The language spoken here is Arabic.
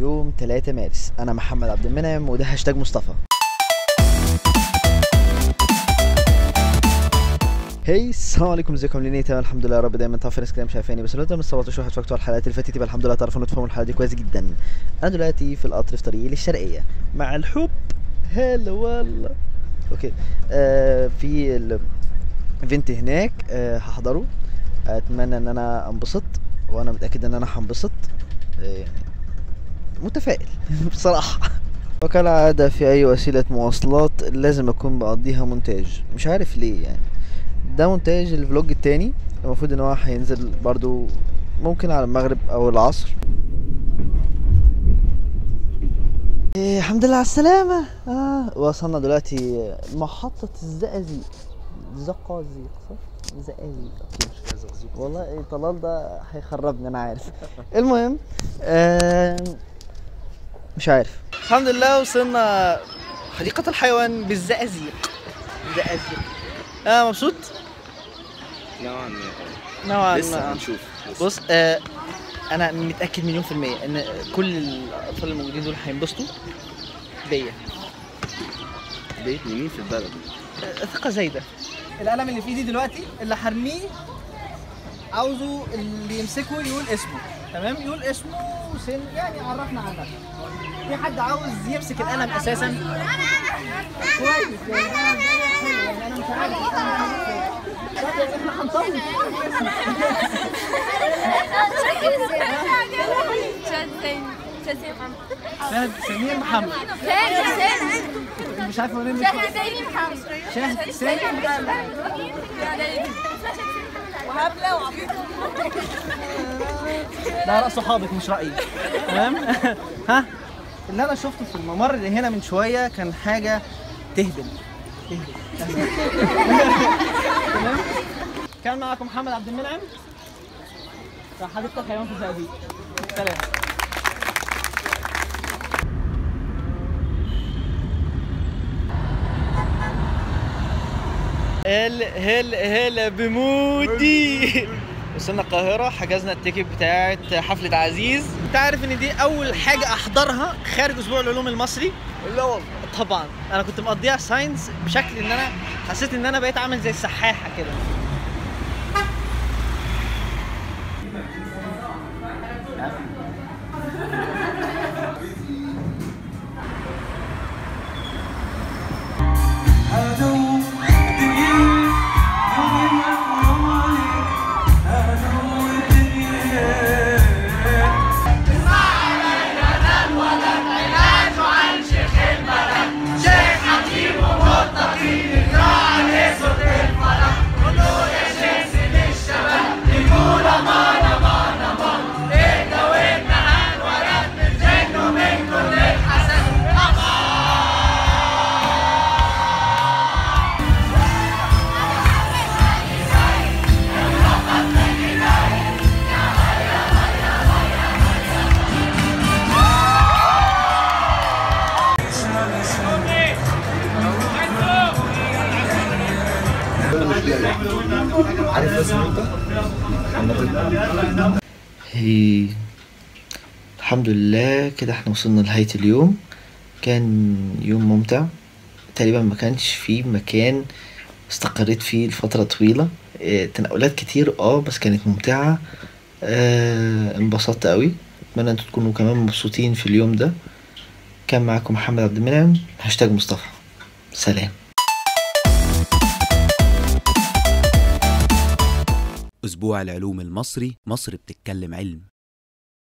يوم 3 مارس. أنا محمد عبد المنعم وده هاشتاج مصطفى. هي السلام عليكم. ازيكم إيه تمام الحمد لله يا رب دايما تعرفوا ناس كده مش شايفاني. بس لو أنتوا من 17 واحد فاكتوا على الحلقات اللي فاتت يبقى الحمد لله تعرفوا تفهموا الحلقة دي كويس جدا. أنا دلوقتي في القطر في طريقي للشرقية. مع الحب. هلا والله. okay. آه في ال event هناك آه هحضره. أتمنى إن أنا أنبسط وأنا متأكد إن أنا هنبسط. آه متفائل. بصراحة. وكالعادة في أي وسيلة مواصلات لازم أكون بقضيها مونتاج. مش عارف ليه يعني. ده مونتاج الفلوج التاني. المفروض إن هو هينزل برضو ممكن على المغرب أو العصر. إيه الحمد لله على السلامة. آه وصلنا دلوقتي محطة الزقازيق. زقازيق صح؟ زقازيق. والله طلال ده هيخربني أنا عارف. المهم آه مش عارف. الحمد لله وصلنا حديقة الحيوان بالزقازيق. زقازيق آه مبسوط؟ نوعا ما. نوعا لسه ما. هنشوف. لسه. بص آه أنا متأكد مليون في المية إن كل الأطفال الموجودين دول هينبسطوا بيا. بيت مين في البلد؟ آه، ثقة زايدة. القلم اللي في إيدي دلوقتي اللي هرميه عاوزه اللي يمسكه يقول اسمه. تمام؟ يقول اسمه سن يعني عرفنا عنك. في حد عاوز يمسك القلم أساسا؟ كويس يعني القلم ده حلو يعني أنا مش عارف القلم ده إيه. طب إحنا هنطول شاهد سمير محمد. مش عارف أقول لك شاهد سامي ده رأي صحابك مش رأيي. تمام؟ ها؟ اللي أنا شفته في الممر اللي هنا من شوية كان حاجة تهبل. تهبل. تمام؟ كان معكم محمد عبد المنعم. حديقه الحيوان في الزقازيق سلام. هل هل هل بمودي وصلنا القاهرة حجزنا ال ticket بتاعت حفلة عزيز. انت عارف إن دي أول حاجة أحضرها خارج أسبوع العلوم المصري؟ لا والله. طبعا. أنا كنت مقضيها science بشكل إن أنا حسيت إن أنا بقيت عامل زي السحاحة كده. هي الحمد لله كده إحنا وصلنا لنهاية اليوم. كان يوم ممتع. تقريبا ما كانش فيه مكان استقريت فيه لفترة طويلة. آه، تنقلات كتير آه بس كانت ممتعة. آه انبسطت قوي. أتمنى أنتوا تكونوا كمان مبسوطين في اليوم ده. كان معاكم محمد عبد المنعم. هاشتاج مصطفى. سلام. أسبوع العلوم المصري مصر بتتكلم علم.